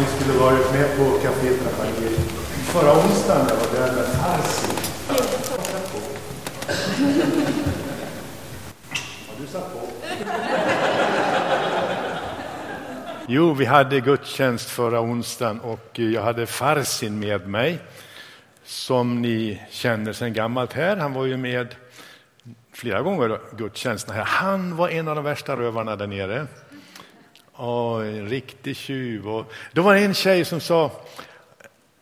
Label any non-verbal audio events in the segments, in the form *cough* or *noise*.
ni skulle varit med på Café Trapanier förra onsdagen. Jag var där med Farsi. Har du satt på. Jo, vi hade gudstjänst förra onsdagen och jag hade Farsin med mig som ni känner sedan gammalt här. Han var ju med flera gånger gudstjänsten här. Han var en av de värsta rövarna där nere. Åh, en riktig tjuv. Och då var det en tjej som sa,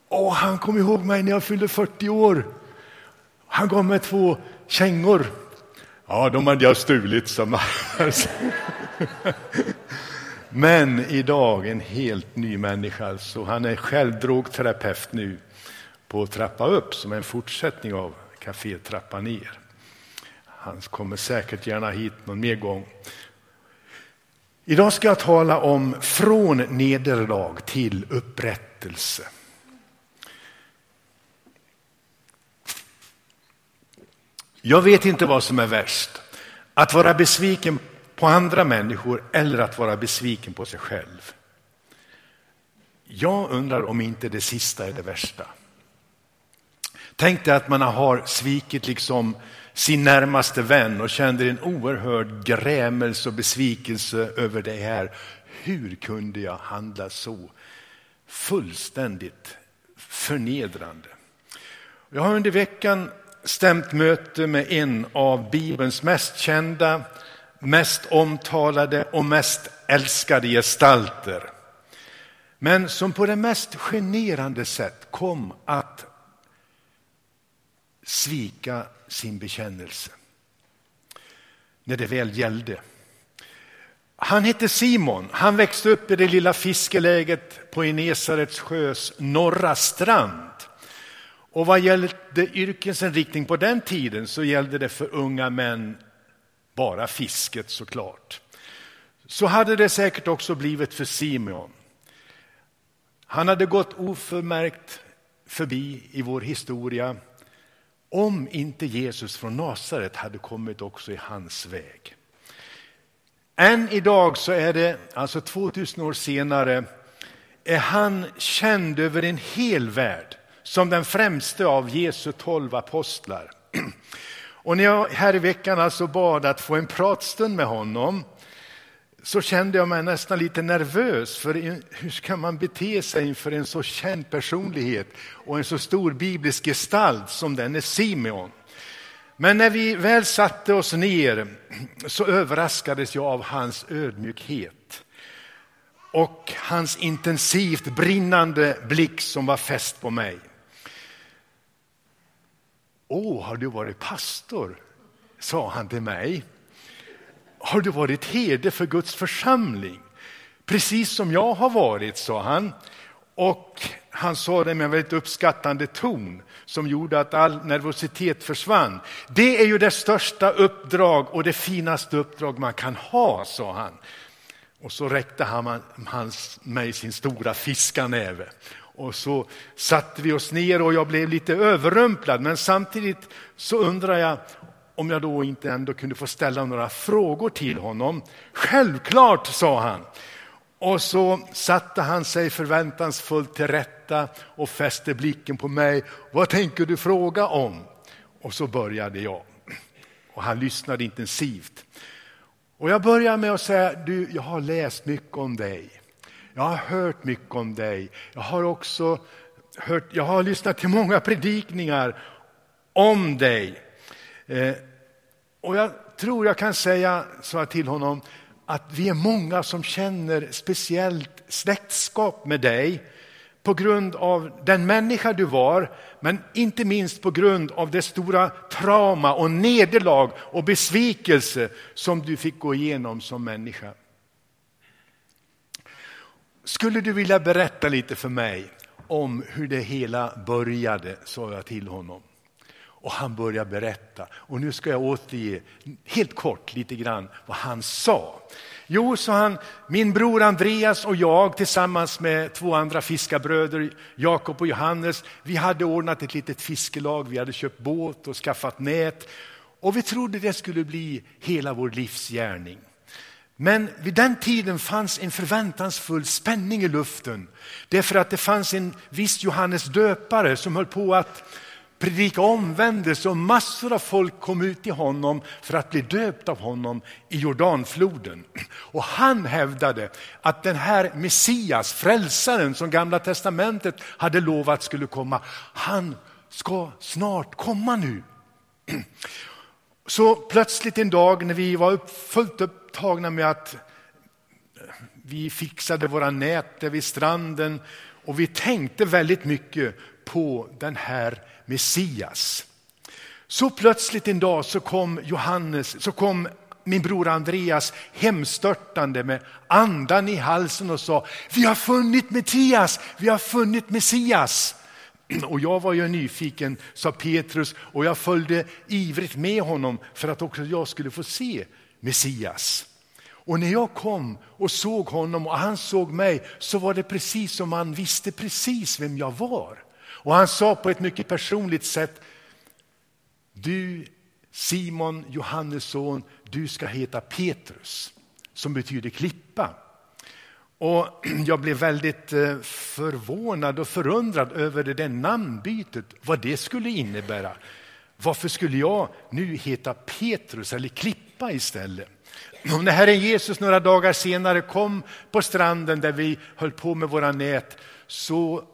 Åh, han kom ihåg mig när jag fyllde 40 år. Han gav mig två kängor. Ja, de hade jag stulit. Som *laughs* Men idag en helt ny människa. Så han är själv drogterapeut nu på Trappa upp som är en fortsättning av Café Trappa ner. Han kommer säkert gärna hit någon mer gång. Idag ska jag tala om från nederlag till upprättelse. Jag vet inte vad som är värst, att vara besviken på andra människor eller att vara besviken på sig själv. Jag undrar om inte det sista är det värsta. Tänk dig att man har svikit liksom sin närmaste vän och kände en oerhörd grämelse och besvikelse över det här. Hur kunde jag handla så fullständigt förnedrande? Jag har under veckan stämt möte med en av Bibelns mest kända, mest omtalade och mest älskade gestalter. Men som på det mest generande sätt kom att svika sin bekännelse när det väl gällde. Han hette Simon, han växte upp i det lilla fiskeläget på Enesarets sjös norra strand. Och vad gällde yrkesinriktning på den tiden så gällde det för unga män bara fisket såklart. Så hade det säkert också blivit för Simon. Han hade gått oförmärkt förbi i vår historia om inte Jesus från Nasaret hade kommit också i hans väg. Än idag så är det, alltså 2000 år senare, är han känd över en hel värld som den främste av Jesu tolv apostlar. *clears throat* Och när jag här i veckan alltså bad att få en pratstund med honom så kände jag mig nästan lite nervös för hur ska man bete sig inför en så känd personlighet och en så stor biblisk gestalt som denne Simeon. Men när vi väl satte oss ner så överraskades jag av hans ödmjukhet och hans intensivt brinnande blick som var fäst på mig. Åh, har du varit pastor? sa han till mig. Har du varit herde för Guds församling? Precis som jag har varit, sa han. Och han sa det med en väldigt uppskattande ton som gjorde att all nervositet försvann. Det är ju det största uppdrag och det finaste uppdrag man kan ha, sa han. Och så räckte han hans, mig sin stora fiskarnäve. Och så satte vi oss ner och jag blev lite överrumplad. Men samtidigt så undrar jag om jag då inte ändå kunde få ställa några frågor till honom. Självklart, sa han. Och så satte han sig förväntansfullt till rätta och fäste blicken på mig. Vad tänker du fråga om? Och så började jag. Och han lyssnade intensivt. Och jag började med att säga, du, jag har läst mycket om dig. Jag har hört mycket om dig. Jag har också hört, jag har lyssnat till många predikningar om dig. Eh, och jag tror jag kan säga, sa jag till honom, att vi är många som känner speciellt släktskap med dig på grund av den människa du var, men inte minst på grund av det stora trauma och nederlag och besvikelse som du fick gå igenom som människa. Skulle du vilja berätta lite för mig om hur det hela började, sa jag till honom. Och han började berätta. Och nu ska jag återge helt kort lite grann vad han sa. Jo, sa han, min bror Andreas och jag tillsammans med två andra fiskarbröder, Jakob och Johannes, vi hade ordnat ett litet fiskelag, vi hade köpt båt och skaffat nät och vi trodde det skulle bli hela vår livsgärning. Men vid den tiden fanns en förväntansfull spänning i luften. Därför att det fanns en viss Johannes döpare som höll på att predika omvändelse och massor av folk kom ut till honom för att bli döpt av honom i Jordanfloden. Och han hävdade att den här Messias, frälsaren som gamla testamentet hade lovat skulle komma, han ska snart komma nu. Så plötsligt en dag när vi var fullt upptagna med att vi fixade våra nät där vid stranden och vi tänkte väldigt mycket på den här Messias. Så plötsligt en dag så kom Johannes, så kom min bror Andreas hemstörtande med andan i halsen och sa, vi har funnit Messias, vi har funnit Messias. *clears throat* Och jag var ju nyfiken, sa Petrus, och jag följde ivrigt med honom för att också jag skulle få se Messias. Och när jag kom och såg honom och han såg mig så var det precis som han visste precis vem jag var. Och han sa på ett mycket personligt sätt, du Simon, Johannes son, du ska heta Petrus, som betyder klippa. Och *clears throat* jag blev väldigt eh, förvånad och förundrad över det där namnbytet, vad det skulle innebära. Varför skulle jag nu heta Petrus eller Klippa istället? Och *clears throat* när Herren Jesus några dagar senare kom på stranden där vi höll på med våra nät så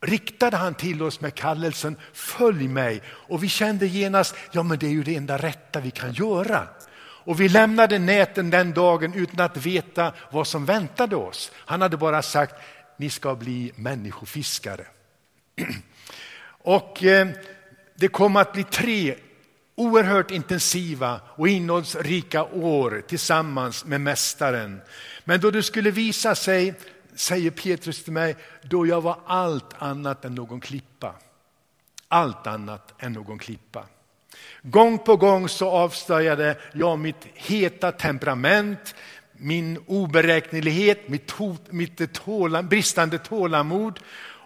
riktade han till oss med kallelsen följ mig och vi kände genast, ja men det är ju det enda rätta vi kan göra. Och vi lämnade näten den dagen utan att veta vad som väntade oss. Han hade bara sagt, ni ska bli människofiskare. *clears throat* Och eh, det kom att bli tre oerhört intensiva och innehållsrika år tillsammans med Mästaren. Men då det skulle visa sig säger Petrus till mig, då jag var allt annat än någon klippa. Allt annat än någon klippa. Gång på gång så avslöjade jag mitt heta temperament, min oberäknelighet, mitt, hot, mitt tåla, bristande tålamod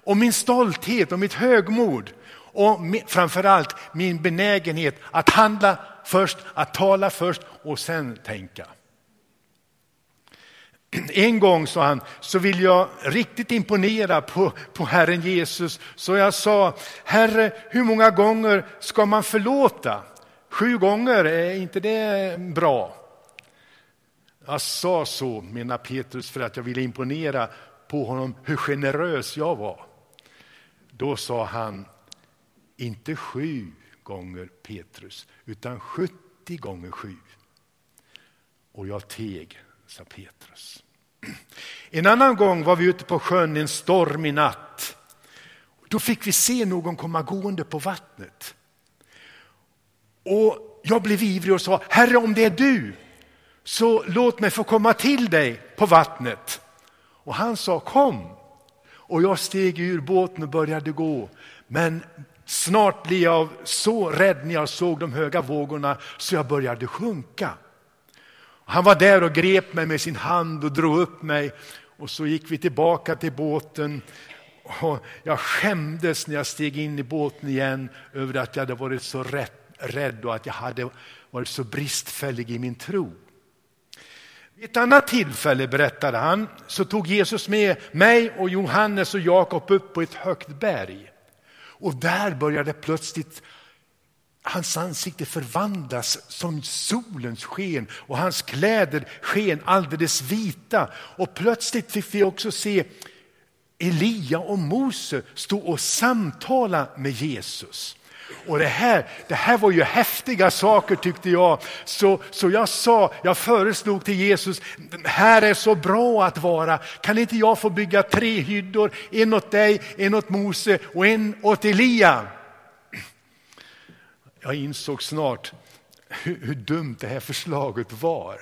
och min stolthet och mitt högmod. Och framförallt min benägenhet att handla först, att tala först och sen tänka. *clears throat* En gång, sa han, så vill jag riktigt imponera på, på Herren Jesus. Så jag sa, Herre, hur många gånger ska man förlåta? Sju gånger, är inte det bra? Jag sa så, menar Petrus, för att jag ville imponera på honom hur generös jag var. Då sa han, inte sju gånger Petrus, utan 70 gånger sju. Och jag teg sa Petrus. En annan gång var vi ute på sjön en stormig natt. Då fick vi se någon komma gående på vattnet. Och jag blev ivrig och sa, Herre om det är du, så låt mig få komma till dig på vattnet. Och han sa, kom. Och jag steg ur båten och började gå. Men snart blev jag så rädd när jag såg de höga vågorna så jag började sjunka. Han var där och grep mig med sin hand och drog upp mig och så gick vi tillbaka till båten. Och jag skämdes när jag steg in i båten igen över att jag hade varit så rädd och att jag hade varit så bristfällig i min tro. Vid ett annat tillfälle, berättade han, så tog Jesus med mig och Johannes och Jakob upp på ett högt berg. Och där började plötsligt Hans ansikte förvandlas som solens sken och hans kläder sken alldeles vita. Och plötsligt fick vi också se Elia och Mose stå och samtala med Jesus. Och det här, det här var ju häftiga saker tyckte jag. Så, så jag sa, jag föreslog till Jesus, här är så bra att vara. Kan inte jag få bygga tre hyddor? En åt dig, en åt Mose och en åt Elia. Jag insåg snart hur, hur dumt det här förslaget var.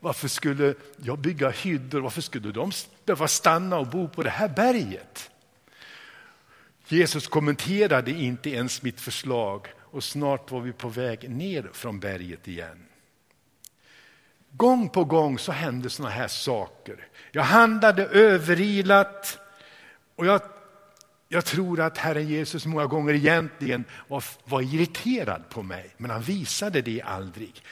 Varför skulle jag bygga hyddor? Varför skulle de behöva stanna och bo på det här berget? Jesus kommenterade inte ens mitt förslag och snart var vi på väg ner från berget igen. Gång på gång så hände såna här saker. Jag handlade överilat och jag jag tror att Herren Jesus många gånger egentligen var, var irriterad på mig, men han visade det aldrig.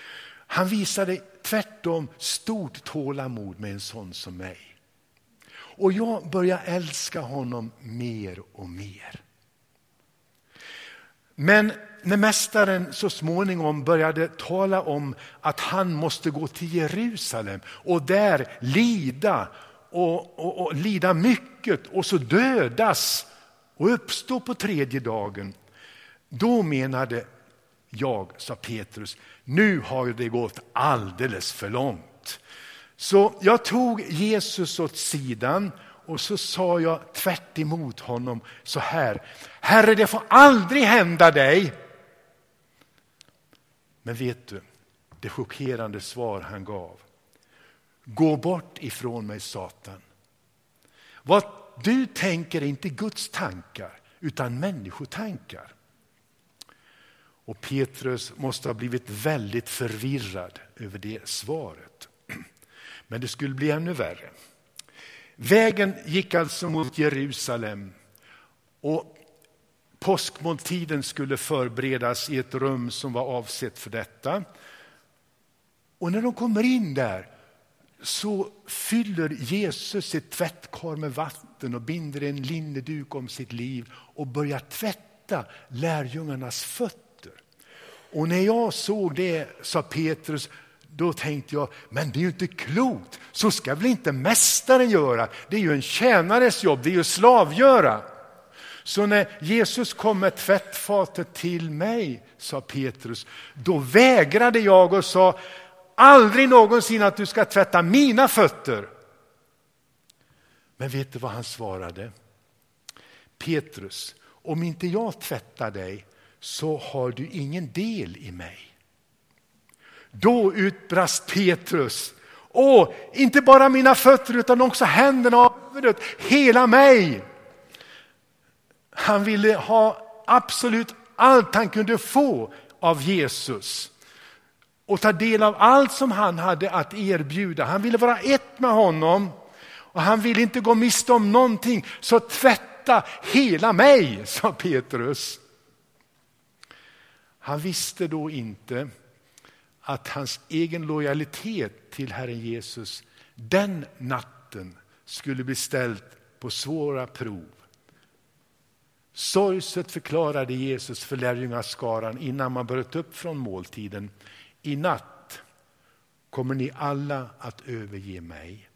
Han visade tvärtom stort tålamod med en sån som mig. Och jag börjar älska honom mer och mer. Men när mästaren så småningom började tala om att han måste gå till Jerusalem och där lida och, och, och lida mycket och så dödas och uppstå på tredje dagen. Då menade jag, sa Petrus, nu har det gått alldeles för långt. Så jag tog Jesus åt sidan och så sa jag tvärt emot honom så här. Herre, det får aldrig hända dig. Men vet du, det chockerande svar han gav. Gå bort ifrån mig Satan. Vad du tänker inte Guds tankar utan människotankar. Och Petrus måste ha blivit väldigt förvirrad över det svaret. Men det skulle bli ännu värre. Vägen gick alltså mot Jerusalem och påskmåltiden skulle förberedas i ett rum som var avsett för detta. Och när de kommer in där så fyller Jesus ett tvättkar med vatten och binder en linneduk om sitt liv och börjar tvätta lärjungarnas fötter. Och när jag såg det, sa Petrus, då tänkte jag, men det är ju inte klokt. Så ska väl inte mästaren göra? Det är ju en tjänares jobb, det är ju slavgöra. Så när Jesus kom med tvättfatet till mig, sa Petrus, då vägrade jag och sa, aldrig någonsin att du ska tvätta mina fötter. Men vet du vad han svarade? Petrus, om inte jag tvättar dig så har du ingen del i mig. Då utbrast Petrus, åh, inte bara mina fötter utan också händerna och huvudet, hela mig. Han ville ha absolut allt han kunde få av Jesus och ta del av allt som han hade att erbjuda. Han ville vara ett med honom och han ville inte gå miste om någonting. Så tvätta hela mig, sa Petrus. Han visste då inte att hans egen lojalitet till Herren Jesus den natten skulle bli ställd på svåra prov. Sorgset förklarade Jesus för lärjungaskaran innan man bröt upp från måltiden. I natt kommer ni alla att överge mig.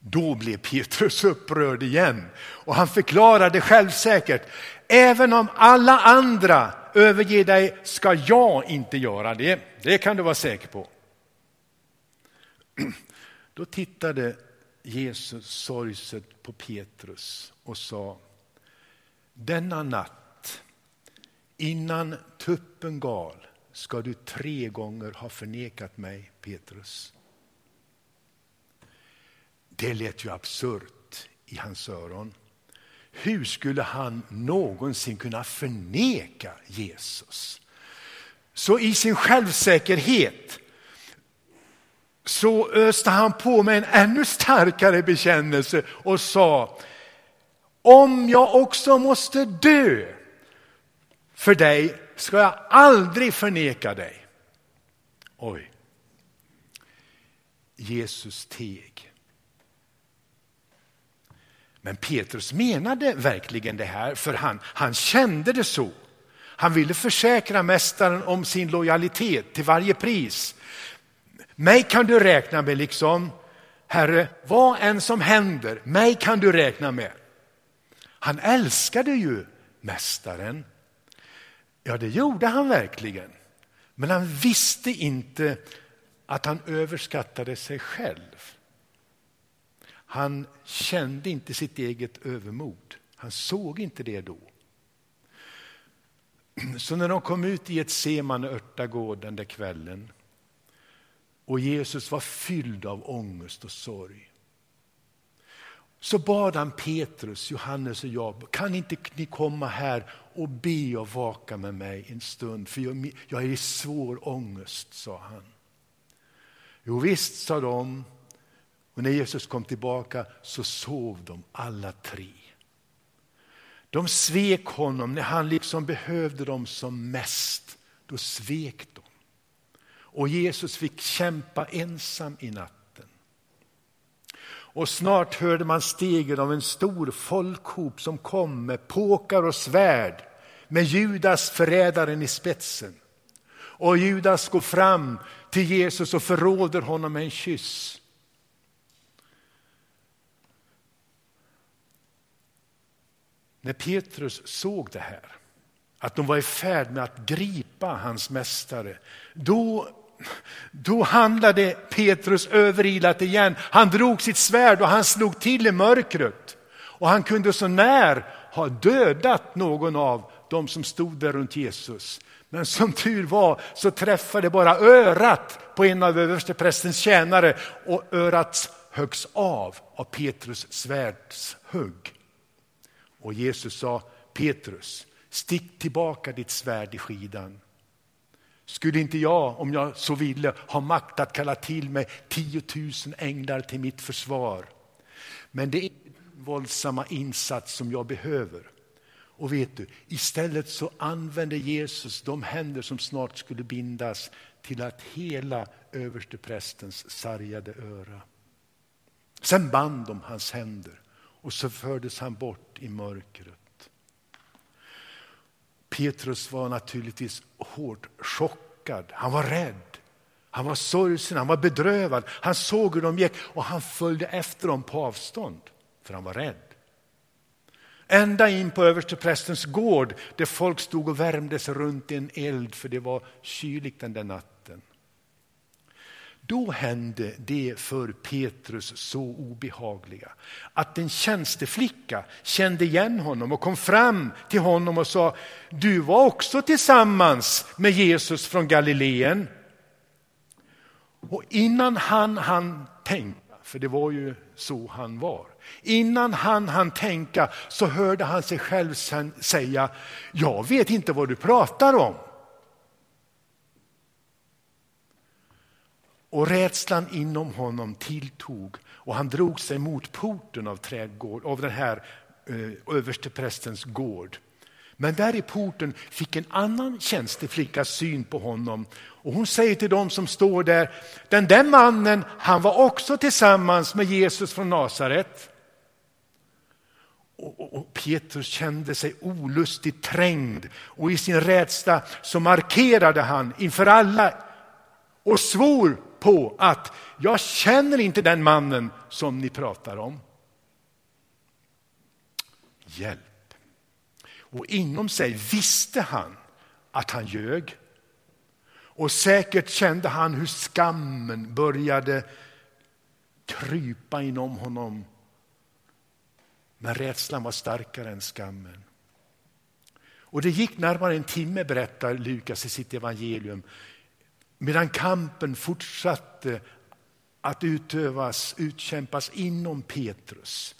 Då blev Petrus upprörd igen och han förklarade självsäkert, även om alla andra överger dig ska jag inte göra det. Det kan du vara säker på. *clears throat* Då tittade Jesus sorgset på Petrus och sa, denna natt innan tuppen gal ska du tre gånger ha förnekat mig, Petrus. Det lät ju absurt i hans öron. Hur skulle han någonsin kunna förneka Jesus? Så i sin självsäkerhet så öste han på med en ännu starkare bekännelse och sa om jag också måste dö för dig ska jag aldrig förneka dig. Oj. Jesus teg. Men Petrus menade verkligen det här, för han, han kände det så. Han ville försäkra mästaren om sin lojalitet till varje pris. Mig kan du räkna med, liksom, Herre, vad än som händer, mig kan du räkna med. Han älskade ju mästaren. Ja, det gjorde han verkligen. Men han visste inte att han överskattade sig själv. Han kände inte sitt eget övermod. Han såg inte det då. Så när de kom ut i ett Semane örtagård den där kvällen och Jesus var fylld av ångest och sorg så bad han Petrus, Johannes och jag, kan inte ni komma här och be och vaka med mig en stund, för jag, jag är i svår ångest, sa han. Jo visst, sa de, och när Jesus kom tillbaka så sov de alla tre. De svek honom när han liksom behövde dem som mest. Då svek de. och Jesus fick kämpa ensam i natt. Och snart hörde man stegen av en stor folkhop som kom med påkar och svärd med Judas förrädaren i spetsen. Och Judas går fram till Jesus och förråder honom med en kyss. När Petrus såg det här, att de var i färd med att gripa hans mästare, då, då handlade Petrus överilat igen. Han drog sitt svärd och han slog till i mörkret. Och han kunde så när ha dödat någon av dem som stod där runt Jesus. Men som tur var så träffade bara örat på en av översteprästens tjänare och örat höggs av av Petrus svärdshugg. Och Jesus sa, Petrus, stick tillbaka ditt svärd i skidan. Skulle inte jag, om jag så ville, ha makt att kalla till mig tiotusen änglar till mitt försvar? Men det är en våldsamma insats som jag behöver. Och vet du, istället så använde Jesus de händer som snart skulle bindas till att hela översteprästens sargade öra. Sen band de hans händer och så fördes han bort i mörkret. Petrus var naturligtvis hårt chockad. Han var rädd. Han var sorgsen, han var bedrövad. Han såg hur de gick och han följde efter dem på avstånd, för han var rädd. Ända in på översteprästens gård där folk stod och värmde sig runt en eld för det var kyligt den där natten. Då hände det för Petrus så obehagliga att en tjänsteflicka kände igen honom och kom fram till honom och sa Du var också tillsammans med Jesus från Galileen. Och innan han hann tänka, för det var ju så han var, Innan han hann tänka så hörde han sig själv säga, jag vet inte vad du pratar om. Och rädslan inom honom tilltog och han drog sig mot porten av, trädgård, av den här eh, översteprästens gård. Men där i porten fick en annan tjänsteflicka syn på honom och hon säger till dem som står där, den där mannen han var också tillsammans med Jesus från Nasaret. Och, och, Petrus kände sig olustigt trängd och i sin rädsla så markerade han inför alla och svor på att jag känner inte den mannen som ni pratar om. Hjälp. Och inom sig visste han att han ljög. Och säkert kände han hur skammen började krypa inom honom men rädslan var starkare än skammen. Och det gick närmare en timme, berättar Lukas i sitt evangelium, medan kampen fortsatte att utövas, utkämpas inom Petrus.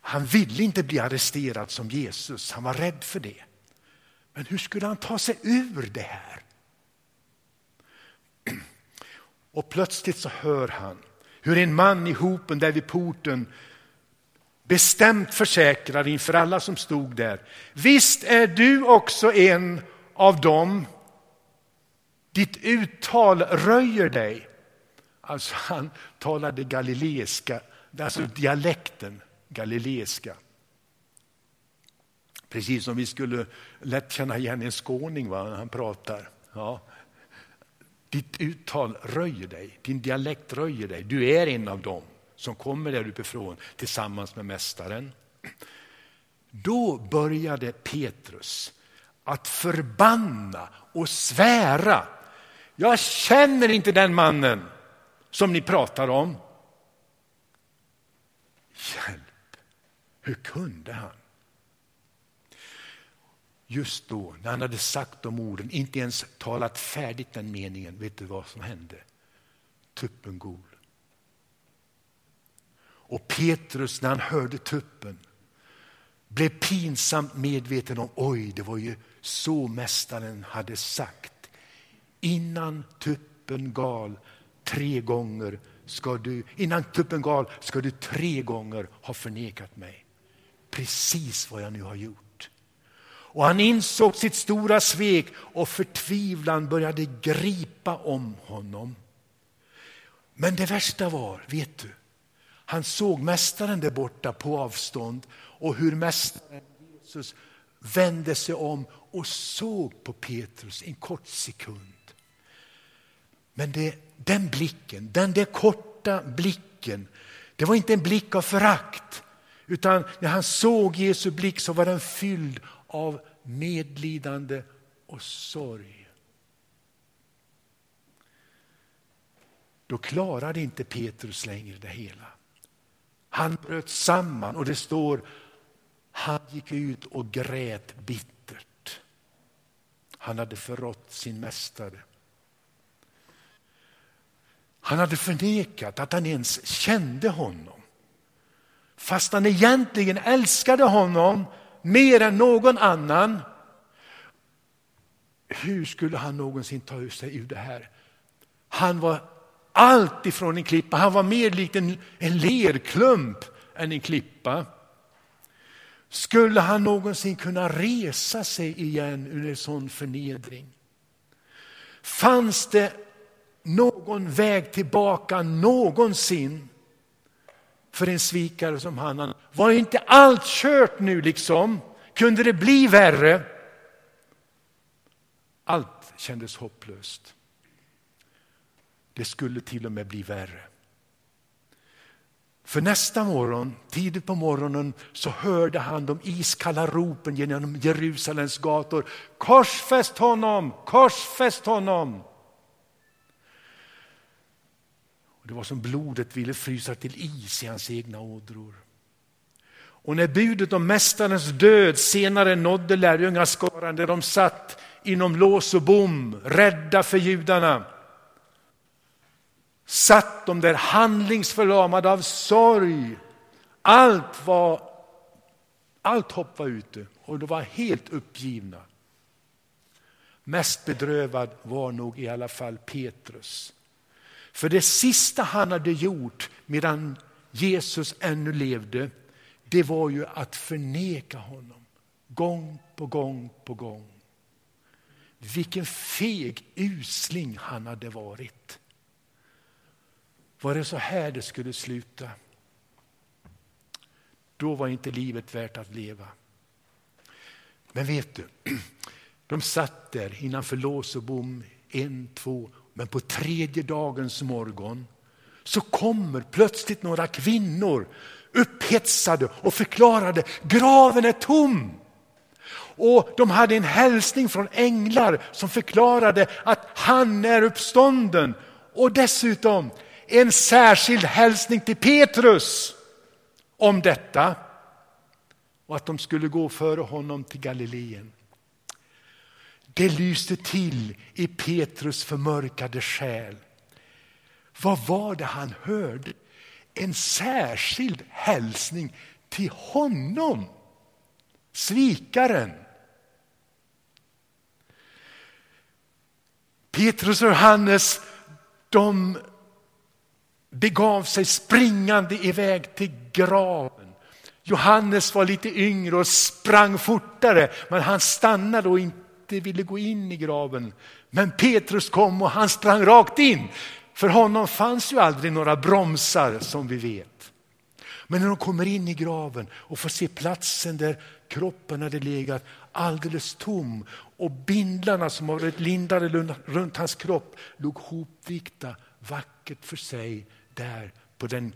Han ville inte bli arresterad som Jesus, han var rädd för det. Men hur skulle han ta sig ur det här? *clears throat* Och plötsligt så hör han hur en man i hopen där vid porten bestämt försäkrar inför alla som stod där. Visst är du också en av dem. Ditt uttal röjer dig. Alltså han talade galileiska, alltså dialekten galileiska. Precis som vi skulle lätt känna igen en skåning va, när han pratar. Ja. Ditt uttal röjer dig, din dialekt röjer dig. Du är en av dem som kommer där uppifrån tillsammans med mästaren. Då började Petrus att förbanna och svära. Jag känner inte den mannen som ni pratar om. Hjälp, hur kunde han? Just då, när han hade sagt de orden, inte ens talat färdigt den meningen, vet du vad som hände? Tuppen gol. Och Petrus när han hörde tuppen blev pinsamt medveten om, oj det var ju så mästaren hade sagt. Innan tuppen gal tre gånger ska du, innan tuppen gal ska du tre gånger ha förnekat mig. Precis vad jag nu har gjort. Och han insåg sitt stora svek och förtvivlan började gripa om honom. Men det värsta var, vet du, han såg mästaren där borta på avstånd och hur mästaren Jesus vände sig om och såg på Petrus en kort sekund. Men det, den blicken, den där korta blicken, det var inte en blick av förakt. Utan när han såg Jesu blick så var den fylld av medlidande och sorg. Då klarade inte Petrus längre det hela. Han bröt samman och det står han gick ut och grät bittert. Han hade förrått sin mästare. Han hade förnekat att han ens kände honom. Fast han egentligen älskade honom mer än någon annan. Hur skulle han någonsin ta sig ur det här? Han var allt ifrån en klippa. Han var mer lik en, en lerklump än en klippa. Skulle han någonsin kunna resa sig igen ur en sån förnedring? Fanns det någon väg tillbaka någonsin för en svikare som han? Var inte allt kört nu liksom? Kunde det bli värre? Allt kändes hopplöst. Det skulle till och med bli värre. För nästa morgon, tidigt på morgonen, så hörde han de iskalla ropen genom Jerusalems gator. Korsfäst honom, korsfäst honom! Det var som blodet ville frysa till is i hans egna ådror. Och när budet om mästarens död senare nådde lärjungaskaran där de satt inom lås och bom, rädda för judarna, satt de där handlingsförlamade av sorg. Allt, var, allt hopp var ute och de var helt uppgivna. Mest bedrövad var nog i alla fall Petrus. För det sista han hade gjort medan Jesus ännu levde, det var ju att förneka honom. Gång på gång på gång. Vilken feg usling han hade varit. Var det så här det skulle sluta? Då var inte livet värt att leva. Men vet du, *clears throat* de satt där innanför lås och bom, en, två, men på tredje dagens morgon så kommer plötsligt några kvinnor upphetsade och förklarade graven är tom. Och de hade en hälsning från änglar som förklarade att han är uppstånden. Och dessutom en särskild hälsning till Petrus om detta och att de skulle gå före honom till Galileen. Det lyste till i Petrus förmörkade själ. Vad var det han hörde? En särskild hälsning till honom, svikaren. Petrus och Johannes de begav sig springande iväg till graven. Johannes var lite yngre och sprang fortare, men han stannade och inte ville gå in i graven. Men Petrus kom och han sprang rakt in. För honom fanns ju aldrig några bromsar som vi vet. Men när de kommer in i graven och får se platsen där kroppen hade legat alldeles tom och bindlarna som varit lindade runt hans kropp låg hopvikta vackert för sig där på den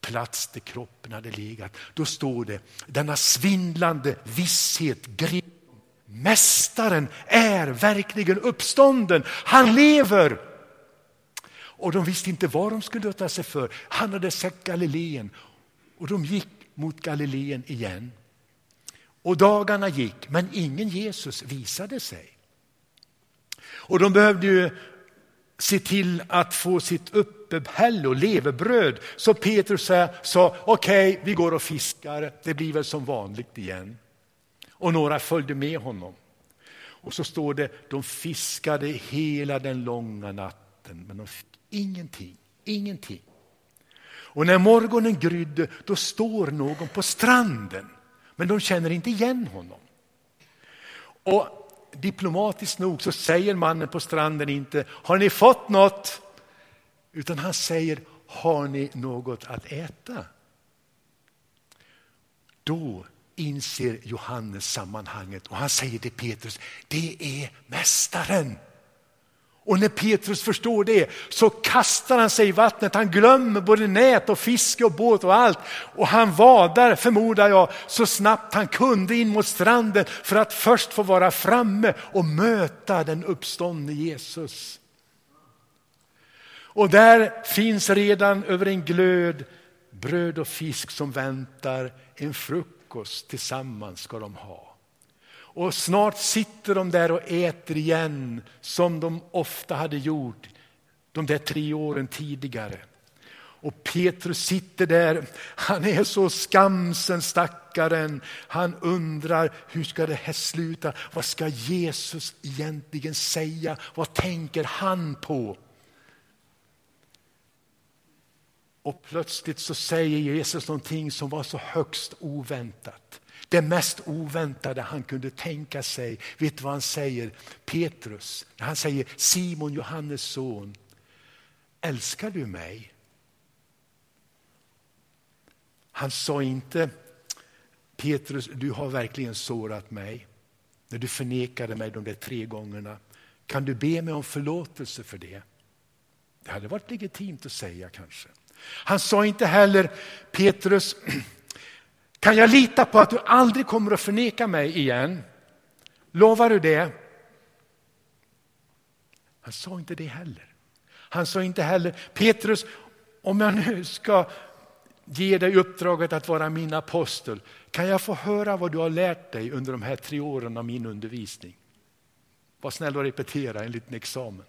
plats där kroppen hade legat. Då står det, denna svindlande visshet grep Mästaren är verkligen uppstånden, han lever. Och de visste inte vad de skulle ta sig för. Han hade sett Galileen och de gick mot Galileen igen. Och dagarna gick, men ingen Jesus visade sig. Och de behövde ju se till att få sitt uppehälle och levebröd. Så Petrus sa, okej, okay, vi går och fiskar, det blir väl som vanligt igen. Och några följde med honom. Och så står det, de fiskade hela den långa natten, men de fick ingenting, ingenting. Och när morgonen grydde, då står någon på stranden, men de känner inte igen honom. Och diplomatiskt nog så säger mannen på stranden inte har ni fått något? Utan han säger har ni något att äta? Då inser Johannes sammanhanget och han säger till Petrus, det är mästaren. Och när Petrus förstår det så kastar han sig i vattnet. Han glömmer både nät och fiske och båt och allt. Och han vadar, förmodar jag, så snabbt han kunde in mot stranden för att först få vara framme och möta den uppståndne Jesus. Och där finns redan över en glöd bröd och fisk som väntar. En frukt frukost tillsammans ska de ha. Och snart sitter de där och äter igen som de ofta hade gjort de där tre åren tidigare. Och Petrus sitter där, han är så skamsen stackaren. Han undrar hur ska det här sluta? Vad ska Jesus egentligen säga? Vad tänker han på? Och plötsligt så säger Jesus någonting som var så högst oväntat. Det mest oväntade han kunde tänka sig. Vet du vad han säger? Petrus, han säger Simon, Johannes son, älskar du mig? Han sa inte Petrus, du har verkligen sårat mig när du förnekade mig de där tre gångerna. Kan du be mig om förlåtelse för det? Det hade varit legitimt att säga kanske. Han sa inte heller Petrus, kan jag lita på att du aldrig kommer att förneka mig igen? Lovar du det? Han sa inte det heller. Han sa inte heller, Petrus, om jag nu ska ge dig uppdraget att vara min apostel, kan jag få höra vad du har lärt dig under de här tre åren av min undervisning? Var snäll och repetera en liten examen.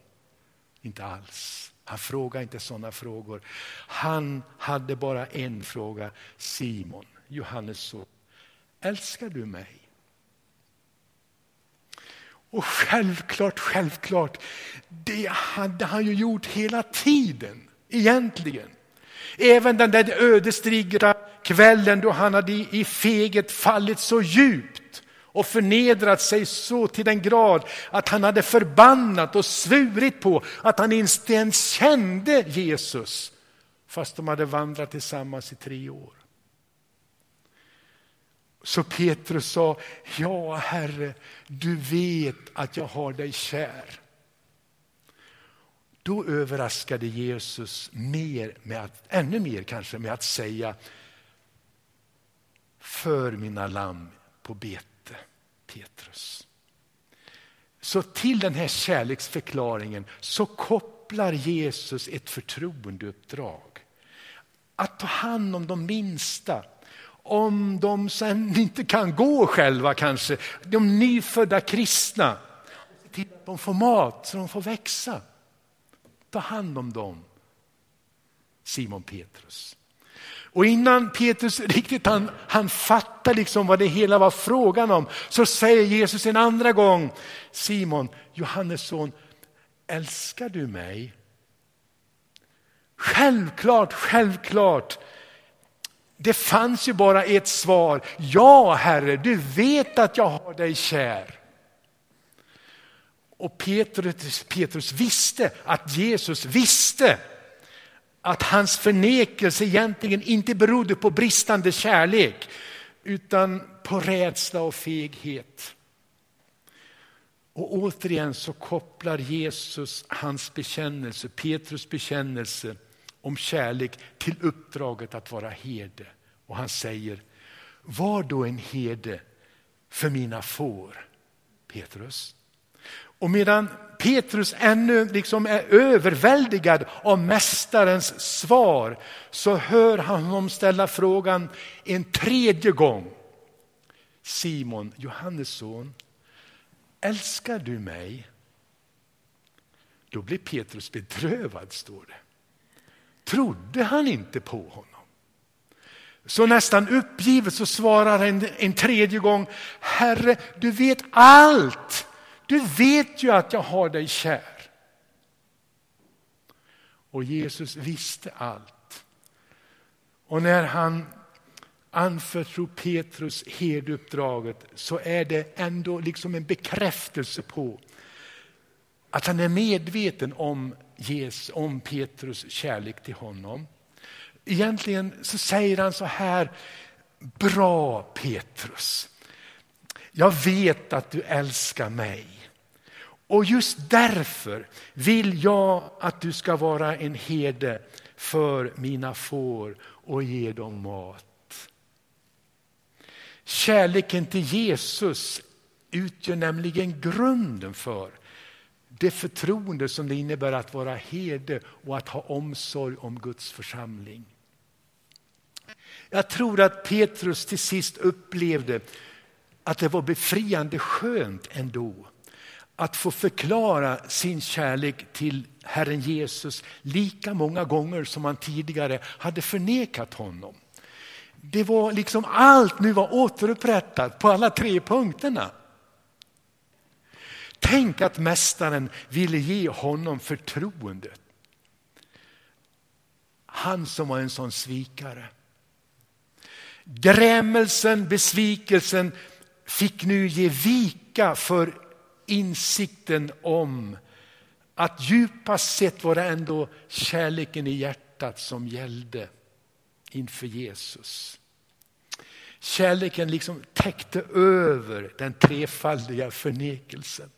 Inte alls. Han frågade inte sådana frågor. Han hade bara en fråga. Simon, Johannes son, älskar du mig? Och självklart, självklart, det hade han ju gjort hela tiden egentligen. Även den där ödesdigra kvällen då han hade i feget fallit så djupt och förnedrat sig så till den grad att han hade förbannat och svurit på att han inte ens kände Jesus fast de hade vandrat tillsammans i tre år. Så Petrus sa, ja Herre, du vet att jag har dig kär. Då överraskade Jesus mer med att, ännu mer kanske med att säga, för mina lamm på bete. Petrus. Så till den här kärleksförklaringen så kopplar Jesus ett förtroendeuppdrag. Att ta hand om de minsta, om de sen inte kan gå själva kanske, de nyfödda kristna. Till att de får mat så de får växa. Ta hand om dem. Simon Petrus. Och innan Petrus riktigt han, han fattar liksom vad det hela var frågan om så säger Jesus en andra gång Simon, Johannes son, älskar du mig? Självklart, självklart. Det fanns ju bara ett svar. Ja, Herre, du vet att jag har dig kär. Och Petrus, Petrus visste att Jesus visste att hans förnekelse egentligen inte berodde på bristande kärlek utan på rädsla och feghet. Och återigen så kopplar Jesus hans bekännelse, Petrus bekännelse om kärlek till uppdraget att vara herde. Och han säger, var då en herde för mina får, Petrus. Och medan Petrus ännu liksom är överväldigad av mästarens svar så hör han honom ställa frågan en tredje gång. Simon, Johannes son, älskar du mig? Då blir Petrus bedrövad, står det. Trodde han inte på honom? Så nästan uppgivet så svarar han en tredje gång, Herre, du vet allt. Du vet ju att jag har dig kär. Och Jesus visste allt. Och när han anförtror Petrus herduppdraget så är det ändå liksom en bekräftelse på att han är medveten om, Jesus, om Petrus kärlek till honom. Egentligen så säger han så här, bra Petrus, jag vet att du älskar mig. Och just därför vill jag att du ska vara en herde för mina får och ge dem mat. Kärleken till Jesus utgör nämligen grunden för det förtroende som det innebär att vara herde och att ha omsorg om Guds församling. Jag tror att Petrus till sist upplevde att det var befriande skönt ändå att få förklara sin kärlek till Herren Jesus lika många gånger som han tidigare hade förnekat honom. Det var liksom allt nu var återupprättat på alla tre punkterna. Tänk att mästaren ville ge honom förtroendet. Han som var en sån svikare. Grämelsen, besvikelsen fick nu ge vika för insikten om att djupast sett var det ändå kärleken i hjärtat som gällde inför Jesus. Kärleken liksom täckte över den trefaldiga förnekelsen.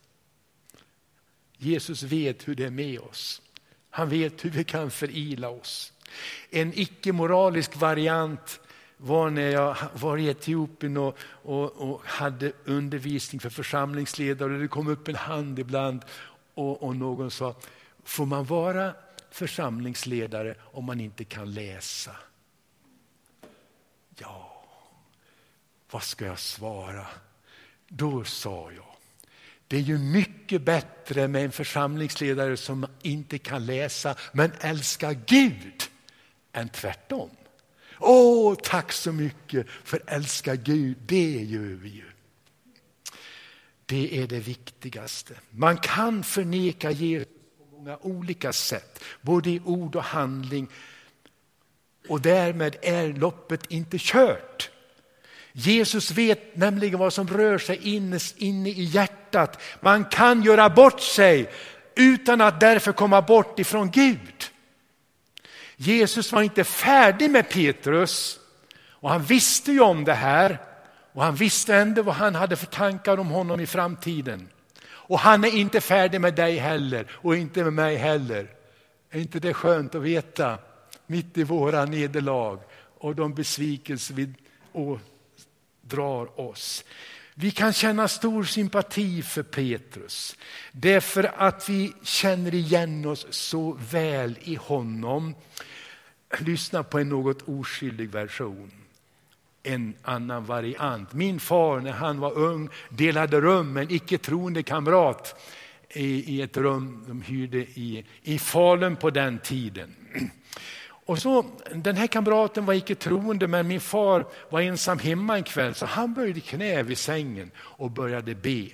Jesus vet hur det är med oss. Han vet hur vi kan förila oss. En icke-moralisk variant var när jag var i Etiopien och, och, och, hade undervisning för församlingsledare. Det kom upp en hand ibland och, och någon sa, får man vara församlingsledare om man inte kan läsa? Ja, vad ska jag svara? Då sa jag, det är ju mycket bättre med en församlingsledare som inte kan läsa men älskar Gud än tvärtom. Åh, tack så mycket för älska Gud, det gör vi ju. Det är det viktigaste. Man kan förneka Jesus på många olika sätt, både i ord och handling. Och därmed är loppet inte kört. Jesus vet nämligen vad som rör sig inne, inne i hjärtat. Man kan göra bort sig utan att därför komma bort ifrån Gud. Jesus var inte färdig med Petrus och han visste ju om det här och han visste ändå vad han hade för tankar om honom i framtiden. Och han är inte färdig med dig heller och inte med mig heller. Är inte det skönt att veta mitt i våra nederlag och de besvikelser vi drar oss. Vi kan känna stor sympati för Petrus därför att vi känner igen oss så väl i honom. Lyssna på en något oskyldig version. En annan variant. Min far när han var ung delade rum med en icke troende kamrat i, i ett rum de hyrde i, i Falun på den tiden. *clears throat* Och så, den här kamraten var icke troende men min far var ensam hemma en kväll så han böjde knä vid sängen och började be.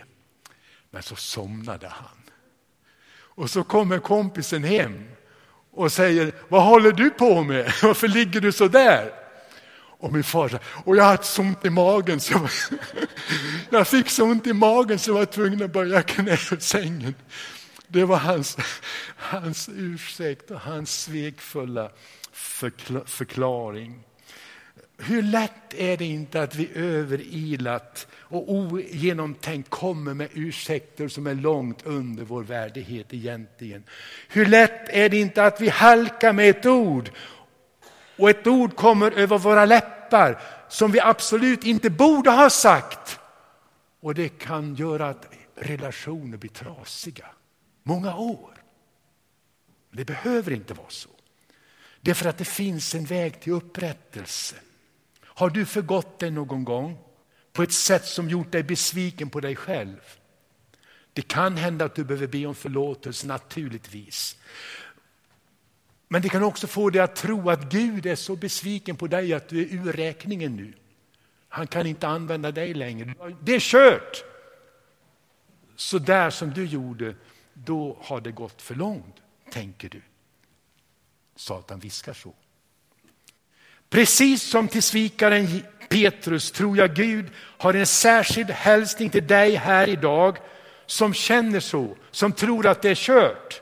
Men så somnade han. Och så kommer kompisen hem och säger, vad håller du på med? *laughs* Varför ligger du så där? Och min far sa, och jag hade så ont i magen så jag, *laughs* jag fick så ont i magen så jag var tvungen att böja knä vid sängen. Det var hans, *laughs* hans ursäkt och hans svekfulla förklaring. Hur lätt är det inte att vi överilat och ogenomtänkt kommer med ursäkter som är långt under vår värdighet egentligen. Hur lätt är det inte att vi halkar med ett ord och ett ord kommer över våra läppar som vi absolut inte borde ha sagt. Och det kan göra att relationer blir trasiga. Många år. Det behöver inte vara så. Det är för att det finns en väg till upprättelse. Har du förgått dig någon gång på ett sätt som gjort dig besviken på dig själv? Det kan hända att du behöver be om förlåtelse naturligtvis. Men det kan också få dig att tro att Gud är så besviken på dig att du är ur räkningen nu. Han kan inte använda dig längre. Det är kört! Så där som du gjorde, då har det gått för långt, tänker du. Satan viskar så. Precis som till svikaren Petrus tror jag Gud har en särskild hälsning till dig här idag som känner så, som tror att det är kört.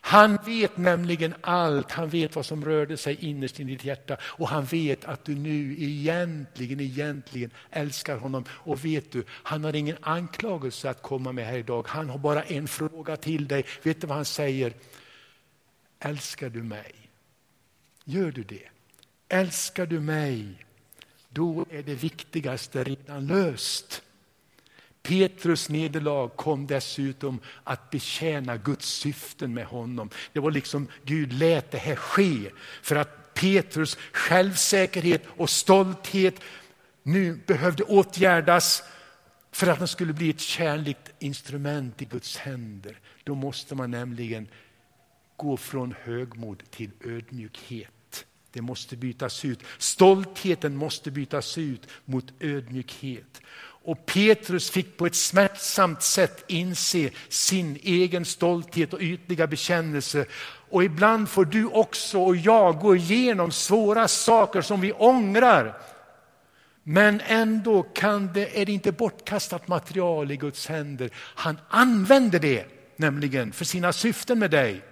Han vet nämligen allt, han vet vad som rörde sig innerst i ditt hjärta och han vet att du nu egentligen, egentligen älskar honom. Och vet du, han har ingen anklagelse att komma med här idag. Han har bara en fråga till dig. Vet du vad han säger? Älskar du mig? Gör du det? Älskar du mig? Då är det viktigaste redan löst. Petrus nederlag kom dessutom att betjäna Guds syften med honom. Det var liksom Gud lät det här ske för att Petrus självsäkerhet och stolthet nu behövde åtgärdas för att han skulle bli ett kärligt instrument i Guds händer. Då måste man nämligen gå från högmod till ödmjukhet. Det måste bytas ut. Stoltheten måste bytas ut mot ödmjukhet. Och Petrus fick på ett smärtsamt sätt inse sin egen stolthet och ytliga bekännelse. Och ibland får du också och jag gå igenom svåra saker som vi ångrar. Men ändå kan det, är det inte bortkastat material i Guds händer. Han använder det nämligen för sina syften med dig.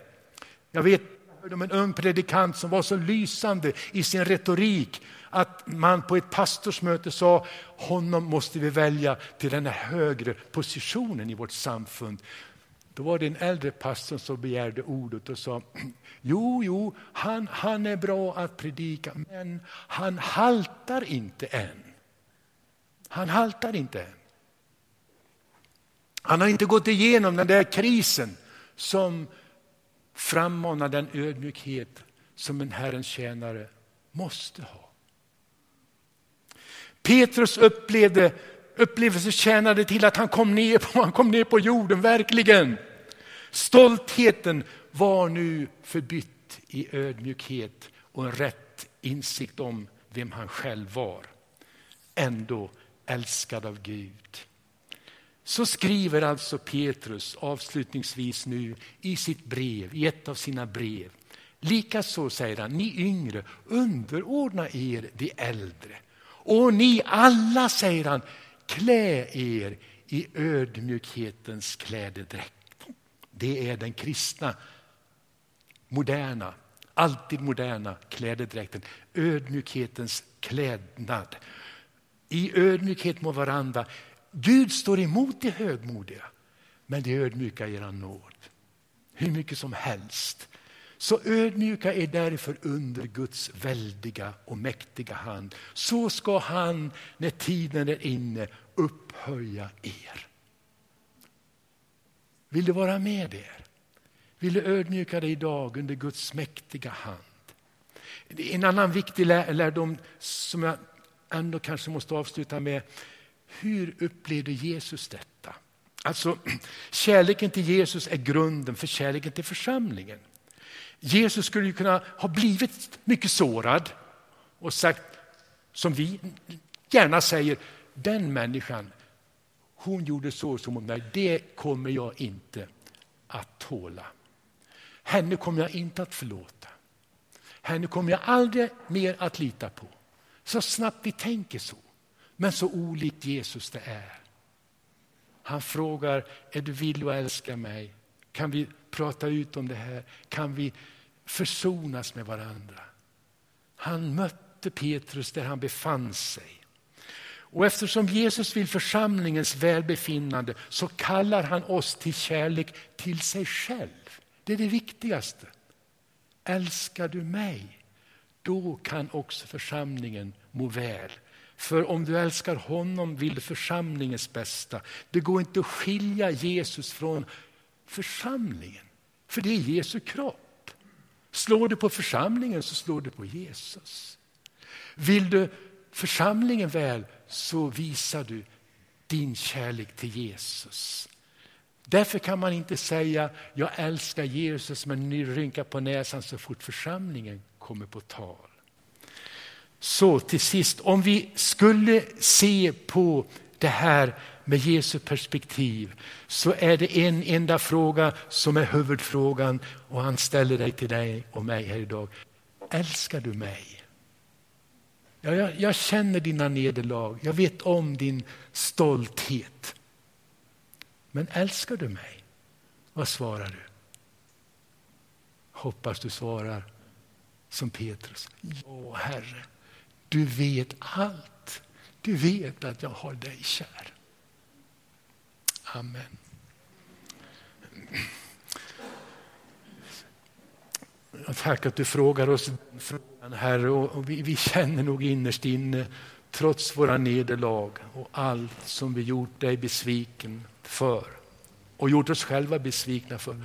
Jag vet hörde om en ung predikant som var så lysande i sin retorik att man på ett pastorsmöte sa honom måste vi välja till den här högre positionen i vårt samfund. Då var det en äldre pastor som begärde ordet och sa *clears throat* jo, jo, han, han är bra att predika men han haltar inte än. Han haltar inte än. Han har inte gått igenom den där krisen som frammana den ödmjukhet som en Herrens tjänare måste ha. Petrus upplevde, upplevelse tjänade till att han kom, ner på, *laughs* han kom ner på jorden, verkligen. Stoltheten var nu förbytt i ödmjukhet och en rätt insikt om vem han själv var. Ändå älskad av Gud. Så skriver alltså Petrus avslutningsvis nu i sitt brev, i ett av sina brev. Likaså säger han, ni yngre, underordna er de äldre. Och ni alla, säger han, klä er i ödmjukhetens klädedräkt. Det är den kristna, moderna, alltid moderna klädedräkten. Ödmjukhetens klädnad. I ödmjukhet mot varandra. Gud står emot det högmodiga, men det ödmjuka ger han nåd. Hur mycket som helst. Så ödmjuka är därför under Guds väldiga och mäktiga hand. Så ska han, när tiden är inne, upphöja er. Vill du vara med er? Vill du ödmjuka dig idag under Guds mäktiga hand? En annan viktig lärdom som jag ändå kanske måste avsluta med. Hur upplevde Jesus detta? Alltså, kärleken till Jesus är grunden för kärleken till församlingen. Jesus skulle kunna ha blivit mycket sårad och sagt, som vi gärna säger, den människan, hon gjorde så som hon mig, det kommer jag inte att tåla. Henne kommer jag inte att förlåta. Henne kommer jag aldrig mer att lita på. Så snabbt vi tänker så, men så olikt Jesus det är. Han frågar, är du villig att älska mig? Kan vi prata ut om det här? Kan vi försonas med varandra? Han mötte Petrus där han befann sig. Och eftersom Jesus vill församlingens välbefinnande så kallar han oss till kärlek till sig själv. Det är det viktigaste. Älskar du mig, då kan också församlingen må väl. För om du älskar honom vill du församlingens bästa. Det går inte att skilja Jesus från församlingen, för det är Jesu kropp. Slår du på församlingen så slår du på Jesus. Vill du församlingen väl så visar du din kärlek till Jesus. Därför kan man inte säga jag älskar Jesus men ni rynkar på näsan så fort församlingen kommer på tal. Så till sist, om vi skulle se på det här med Jesu perspektiv så är det en enda fråga som är huvudfrågan och han ställer dig till dig och mig här idag. Älskar du mig? Ja, jag, jag känner dina nederlag, jag vet om din stolthet. Men älskar du mig? Vad svarar du? Hoppas du svarar som Petrus. Ja, Herre, du vet allt. Du vet att jag har dig kär. Amen. Tack att du frågar oss den frågan, Herre. Och vi, vi känner nog innerst inne, trots våra nederlag och allt som vi gjort dig besviken för och gjort oss själva besvikna för,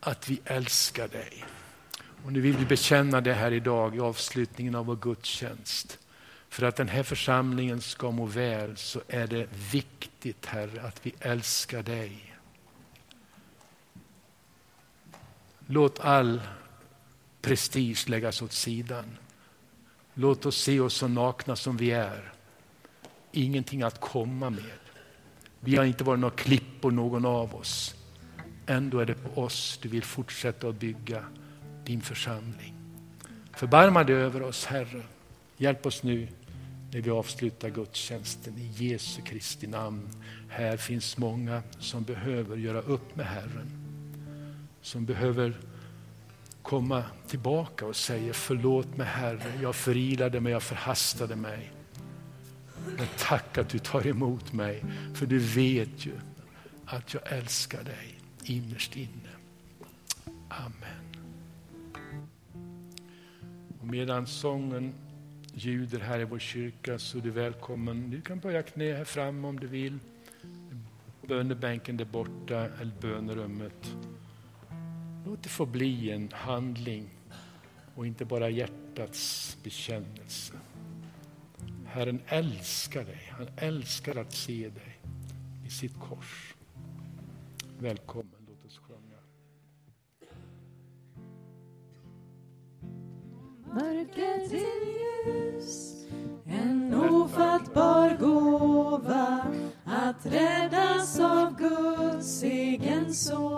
att vi älskar dig. Och nu vill vi bekänna det här idag i avslutningen av vår gudstjänst. För att den här församlingen ska må väl så är det viktigt, Herre, att vi älskar dig. Låt all prestige läggas åt sidan. Låt oss se oss så nakna som vi är. Ingenting att komma med. Vi har inte varit några klippor någon av oss. Ändå är det på oss du vill fortsätta att bygga din församling. Förbarma dig över oss Herre. Hjälp oss nu när vi avslutar gudstjänsten i Jesu Kristi namn. Här finns många som behöver göra upp med Herren. Som behöver komma tillbaka och säga förlåt mig Herre, jag förilade mig, jag förhastade mig. Men tack att du tar emot mig, för du vet ju att jag älskar dig innerst inne. Amen. Medan sången ljuder här i vår kyrka så är du välkommen. Du kan börja knä här fram om du vill. Bönebänken där borta eller bönerummet. Låt det få bli en handling och inte bara hjärtats bekännelse. Herren älskar dig, han älskar att se dig i sitt kors. Välkommen, egen